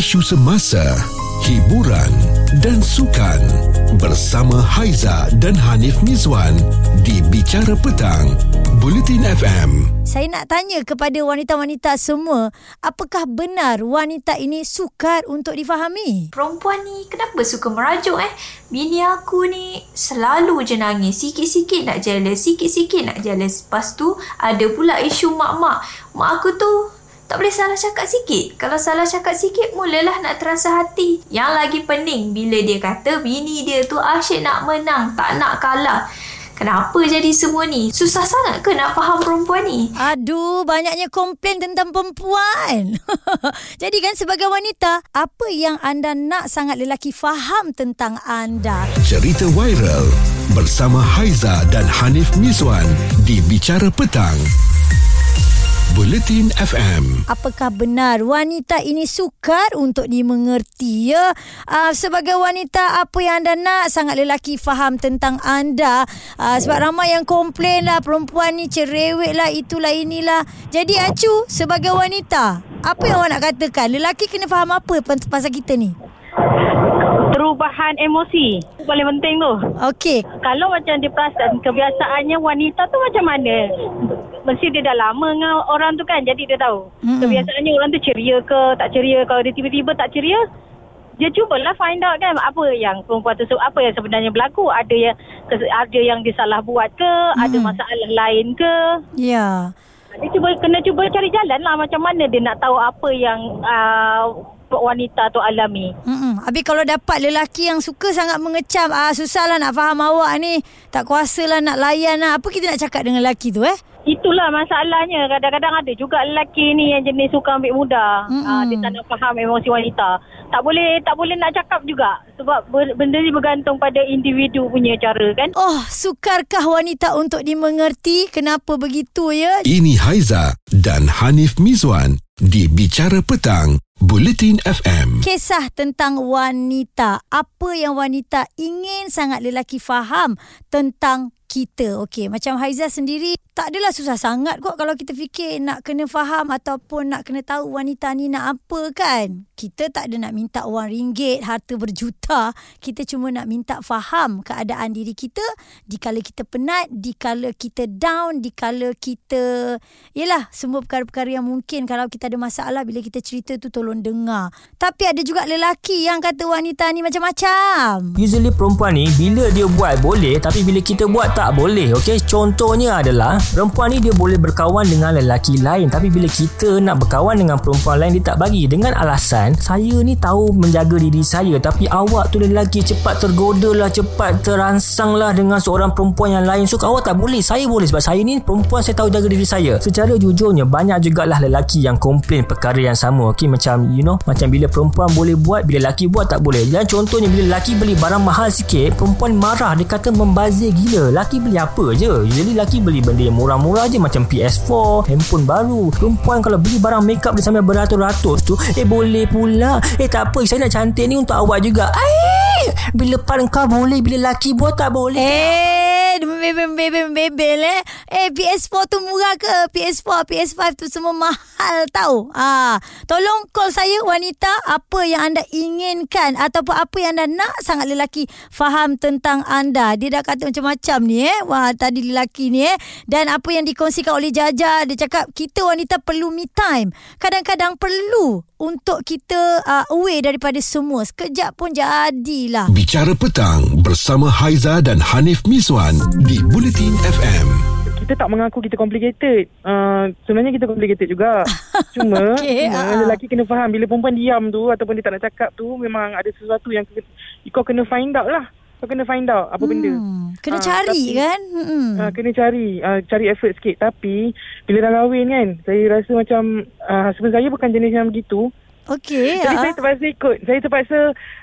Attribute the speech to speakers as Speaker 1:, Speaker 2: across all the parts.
Speaker 1: isu semasa, hiburan dan sukan bersama Haiza dan Hanif Mizwan di Bicara Petang, Bulletin FM.
Speaker 2: Saya nak tanya kepada wanita-wanita semua, apakah benar wanita ini sukar untuk difahami?
Speaker 3: Perempuan ni kenapa suka merajuk eh? Bini aku ni selalu je nangis. Sikit-sikit nak jealous, sikit-sikit nak jealous. Lepas tu ada pula isu mak-mak. Mak aku tu tak boleh salah cakap sikit. Kalau salah cakap sikit, mulalah nak terasa hati. Yang lagi pening bila dia kata bini dia tu asyik nak menang, tak nak kalah. Kenapa jadi semua ni? Susah sangat ke nak faham perempuan ni?
Speaker 2: Aduh, banyaknya komplain tentang perempuan. Jadi kan sebagai wanita, apa yang anda nak sangat lelaki faham tentang anda?
Speaker 1: Cerita viral bersama Haiza dan Hanif Mizwan di Bicara Petang, Bulletin FM.
Speaker 2: Apakah benar wanita ini sukar untuk dimengerti ya? Uh, sebagai wanita apa yang anda nak sangat lelaki faham tentang anda. Uh, sebab ramai yang komplain lah perempuan ni cerewet lah itulah inilah. Jadi Acu sebagai wanita apa yang awak nak katakan? Lelaki kena faham apa pasal kita ni?
Speaker 4: Perubahan emosi paling penting tu.
Speaker 2: Okey.
Speaker 4: Kalau macam dia perasan kebiasaannya wanita tu macam mana? Mesti dia dah lama dengan orang tu kan jadi dia tahu.
Speaker 2: Mm-mm.
Speaker 4: Kebiasaannya orang tu ceria ke tak ceria kalau dia tiba-tiba tak ceria dia cubalah find out kan apa yang perempuan tu apa yang sebenarnya berlaku ada yang ada yang dia salah buat ke ada
Speaker 2: Mm.
Speaker 4: masalah lain ke
Speaker 2: Ya.
Speaker 4: dia cuba kena cuba cari jalan lah macam mana dia nak tahu apa yang uh, wanita tu alami
Speaker 2: Mm-mm. Habis kalau dapat lelaki yang suka sangat mengecam, ah susahlah nak faham awak ni. Tak kuasalah nak layan lah. Apa kita nak cakap dengan lelaki tu eh?
Speaker 4: Itulah masalahnya. Kadang-kadang ada juga lelaki ni yang jenis suka ambil muda. Uh, dia tak nak faham emosi wanita. Tak boleh tak boleh nak cakap juga. Sebab benda ni bergantung pada individu punya cara kan.
Speaker 2: Oh, sukarkah wanita untuk dimengerti? Kenapa begitu ya?
Speaker 1: Ini Haiza dan Hanif Mizwan di Bicara Petang, Bulletin FM.
Speaker 2: Kisah tentang wanita. Apa yang wanita ingin sangat lelaki faham tentang kita. Okey, macam Haiza sendiri tak adalah susah sangat kok kalau kita fikir nak kena faham ataupun nak kena tahu wanita ni nak apa kan. Kita tak ada nak minta wang ringgit, harta berjuta. Kita cuma nak minta faham keadaan diri kita dikala kita penat, dikala kita down, dikala kita yalah semua perkara-perkara yang mungkin kalau kita ada masalah bila kita cerita tu tolong dengar. Tapi ada juga lelaki yang kata wanita ni macam-macam.
Speaker 5: Usually perempuan ni bila dia buat boleh tapi bila kita buat tak boleh okey? Contohnya adalah perempuan ni dia boleh berkawan dengan lelaki lain tapi bila kita nak berkawan dengan perempuan lain dia tak bagi. Dengan alasan saya ni tahu menjaga diri saya tapi awak tu lelaki cepat tergoda lah cepat terangsang lah dengan seorang perempuan yang lain. So awak tak boleh saya boleh. Sebab saya ni perempuan saya tahu jaga diri saya. Secara jujurnya banyak jugalah lelaki yang komplain perkara yang sama okey? Macam you know macam bila perempuan boleh buat bila lelaki buat tak boleh. Dan contohnya bila lelaki beli barang mahal sikit perempuan marah. Dia kata membazir gila. Lelaki beli apa je. Usually lelaki beli benda yang murah-murah je macam PS4 handphone baru. Perempuan kalau beli barang makeup dia sampai beratus-ratus tu eh boleh pula. Eh tak apa saya nak cantik ni untuk awak juga. Eh bila pan kau boleh bila lelaki buat tak boleh.
Speaker 2: Eh, bebel-bebel eh. Eh, PS4 tu murah ke? PS4, PS5 tu semua mahal tau. Ah, tolong call saya wanita apa yang anda inginkan ataupun apa yang anda nak sangat lelaki faham tentang anda. Dia dah kata macam-macam ni eh. Wah, tadi lelaki ni eh. Dan apa yang dikongsikan oleh Jaja, dia cakap kita wanita perlu me time. Kadang-kadang perlu untuk kita uh, away daripada semua. Sekejap pun jadilah.
Speaker 1: Bicara Petang bersama Haiza dan Hanif Mizwan di Bulletin FM.
Speaker 6: kita tak mengaku kita complicated. Uh, sebenarnya kita complicated juga. Cuma okay,
Speaker 2: ah.
Speaker 6: lelaki kena faham bila perempuan diam tu ataupun dia tak nak cakap tu memang ada sesuatu yang kau kena find out lah. Kau kena find out apa benda.
Speaker 2: Hmm, kena
Speaker 6: Ah,
Speaker 2: cari
Speaker 6: tapi-
Speaker 2: kan? Hmm.
Speaker 6: Uh, kena cari uh, cari effort sikit tapi bila dah kahwin kan saya rasa macam uh, husband saya bukan jenis yang begitu
Speaker 2: Okey.
Speaker 6: jadi
Speaker 2: ah.
Speaker 6: saya terpaksa ikut saya terpaksa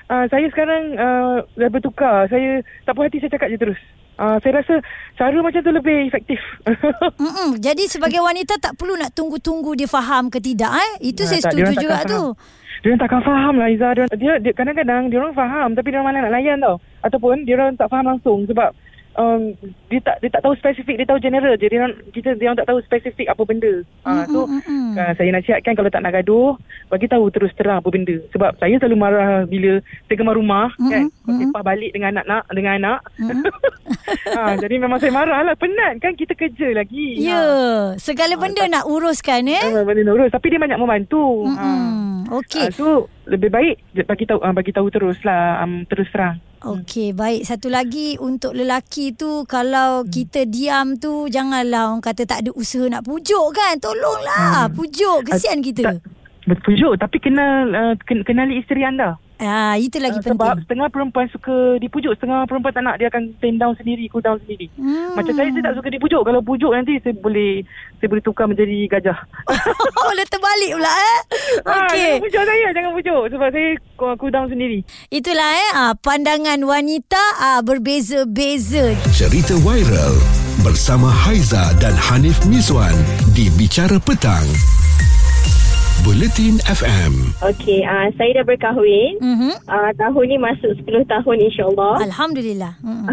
Speaker 6: uh, saya sekarang uh, dah bertukar saya tak puas hati saya cakap je terus uh, saya rasa cara macam tu lebih efektif
Speaker 2: Mm-mm. Jadi sebagai wanita tak perlu nak tunggu-tunggu dia faham ke tidak eh? Itu
Speaker 6: Ah,
Speaker 2: saya
Speaker 6: tak,
Speaker 2: setuju juga tu.
Speaker 6: Dia orang takkan faham lah Izzah dia, dia, dia kadang-kadang dia orang faham tapi dia orang mana nak layan tau ataupun dia orang tak faham langsung sebab um, dia tak dia tak tahu spesifik, dia tahu general je. Dia kita dia orang tak tahu spesifik apa benda. Ah so
Speaker 2: mm, mm.
Speaker 6: uh, saya nasihatkan kalau tak nak gaduh, bagi tahu terus terang apa benda. Sebab saya selalu marah bila kemar rumah
Speaker 2: Mm,
Speaker 6: kan.
Speaker 2: mm, mm.
Speaker 6: Lepas balik dengan anak-anak dengan anak. ah jadi memang saya marah lah penat kan kita kerja lagi.
Speaker 2: Ya, segala benda nak uruskan eh.
Speaker 6: Ah, benda nurus tapi dia banyak membantu. Ah.
Speaker 2: Mm-mm. Okey.
Speaker 6: Ah, so lebih baik bagi tahu uh, bagi tahu terus lah um, terus terang.
Speaker 2: Okey, baik. Satu lagi untuk lelaki tu kalau
Speaker 6: Hmm.
Speaker 2: kita diam tu janganlah orang kata tak ada usaha nak pujuk kan. Tolonglah pujuk. Kesian kita.
Speaker 6: Hmm. Tak, Betul tapi kenal uh, ken, kenali isteri anda.
Speaker 2: Ah, itu lagi
Speaker 6: Uh, sebab
Speaker 2: penting.
Speaker 6: setengah perempuan suka dipujuk, setengah perempuan tak nak dia akan stand down sendiri, cool down sendiri.
Speaker 2: Hmm.
Speaker 6: Macam saya saya tak suka dipujuk. Kalau pujuk nanti saya boleh saya boleh tukar menjadi gajah.
Speaker 2: Oh, dah terbalik pula eh.
Speaker 6: Ah,
Speaker 2: Okey.
Speaker 6: jangan pujuk saya, jangan pujuk sebab saya cool cool down sendiri.
Speaker 2: Itulah eh ah, pandangan wanita ah, berbeza-beza.
Speaker 1: Cerita viral bersama Haiza dan Hanif Miswan di Bicara Petang. Buletin FM.
Speaker 7: Okey, uh, saya dah berkahwin.
Speaker 2: Mhm.
Speaker 7: Uh, tahun ni masuk 10 tahun insyaAllah.
Speaker 2: Alhamdulillah. Mm-mm.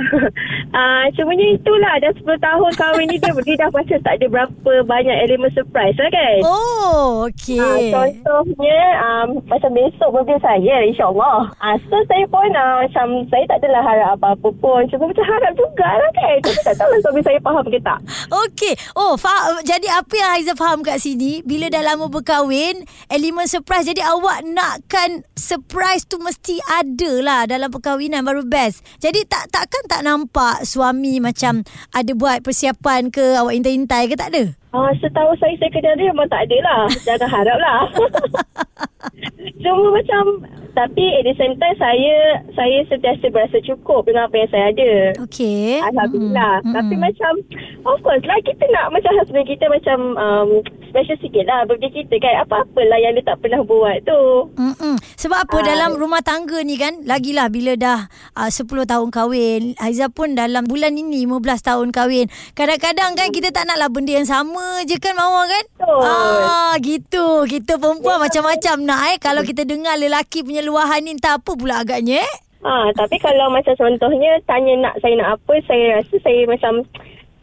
Speaker 7: uh, cumanya itulah dah 10 tahun kahwin ni dia, dia dah macam tak ada berapa banyak elemen surprise lah kan.
Speaker 2: Oh, okey.
Speaker 7: Ah, contohnya um, macam besok birthday saya insyaAllah. Ah, so saya pun uh, macam saya tak adalah harap apa-apa pun. Cuma macam harap jugalah kan. Tapi tak tahu lah suami saya faham ke tak.
Speaker 2: Okey. Oh, fa- jadi apa yang Haiza faham kat sini, bila dah lama berkahwin, elemen surprise. Jadi awak nakkan surprise tu mesti ada lah dalam perkahwinan baru best. Jadi tak takkan tak nampak suami macam ada buat persiapan ke, awak intai-intai ke tak ada?
Speaker 7: Ah, setahu saya saya kenal dia memang tak ada lah. Jangan harap lah. Cuma macam tapi at the same time saya saya sentiasa berasa cukup dengan apa yang saya ada.
Speaker 2: Okey.
Speaker 7: Alhamdulillah.
Speaker 2: Mm-mm.
Speaker 7: Tapi macam of course lah kita nak macam husband kita macam um, special sikit lah birthday kita kan. Apa-apalah yang dia tak pernah buat tu.
Speaker 2: Mm-mm. Sebab apa
Speaker 7: Ah.
Speaker 2: dalam rumah tangga ni kan Lagilah bila dah uh, 10 tahun kahwin Haiza pun dalam bulan ini 15 tahun kahwin Kadang-kadang kan kita tak naklah benda yang sama je kan Mawar kan
Speaker 7: Betul.
Speaker 2: Ah gitu Kita perempuan macam-macam nak eh Kalau kita dengar lelaki punya luahan ni Entah apa pula agaknya eh
Speaker 7: Ha, tapi kalau macam contohnya tanya nak saya nak apa, saya rasa saya macam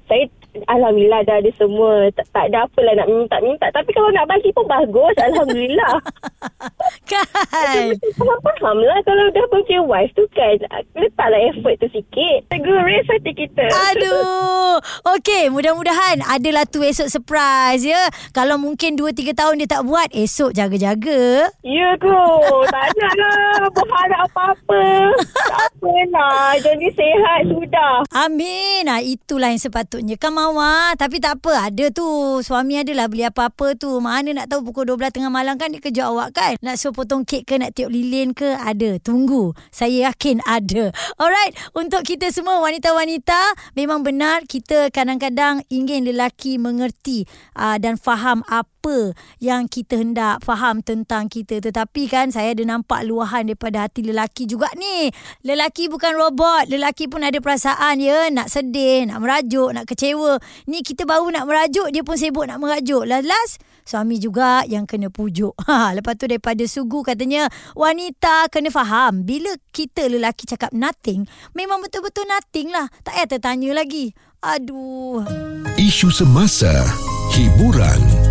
Speaker 7: saya Alhamdulillah dah ada semua. Tak, tak ada apalah nak minta-minta Tapi kalau nak bagi pun bagus. Alhamdulillah
Speaker 2: Kan
Speaker 7: Faham-faham lah Kalau dah birthday wife tu kan Letaklah effort tu sikit Gurih hati kita
Speaker 2: Aduh Okey mudah-mudahan Adalah tu esok surprise ya Kalau mungkin 2-3 tahun dia tak buat Esok jaga-jaga
Speaker 7: Ya tu Tak ada lah Berharap apa-apa Tak apalah Jadi sehat sudah
Speaker 2: Amin. Ha, itulah yang sepatutnya. Kan Mawar. Tapi tak apa. Ada tu. Suami adalah beli apa-apa tu. Mana nak tahu pukul 12 tengah malam kan dia kejut awak kan. Nak suruh potong kek ke nak tiup lilin ke. Ada. Tunggu. Saya yakin ada. Alright. Untuk kita semua wanita-wanita. Memang benar kita kadang-kadang ingin lelaki mengerti uh, dan faham apa yang kita hendak faham tentang kita. Tetapi kan saya ada nampak luahan daripada hati lelaki juga ni. Lelaki bukan robot. Lelaki pun ada perasaan ya. Nak sedih, nak merajuk, nak kecewa. Ni kita baru nak merajuk, dia pun sibuk nak merajuk. Last-last, suami juga yang kena pujuk. Ha, lepas tu daripada sugu katanya, wanita kena faham. Bila kita lelaki cakap nothing, memang betul-betul nothing lah. Tak payah tertanya lagi. Aduh.
Speaker 1: Isu semasa, hiburan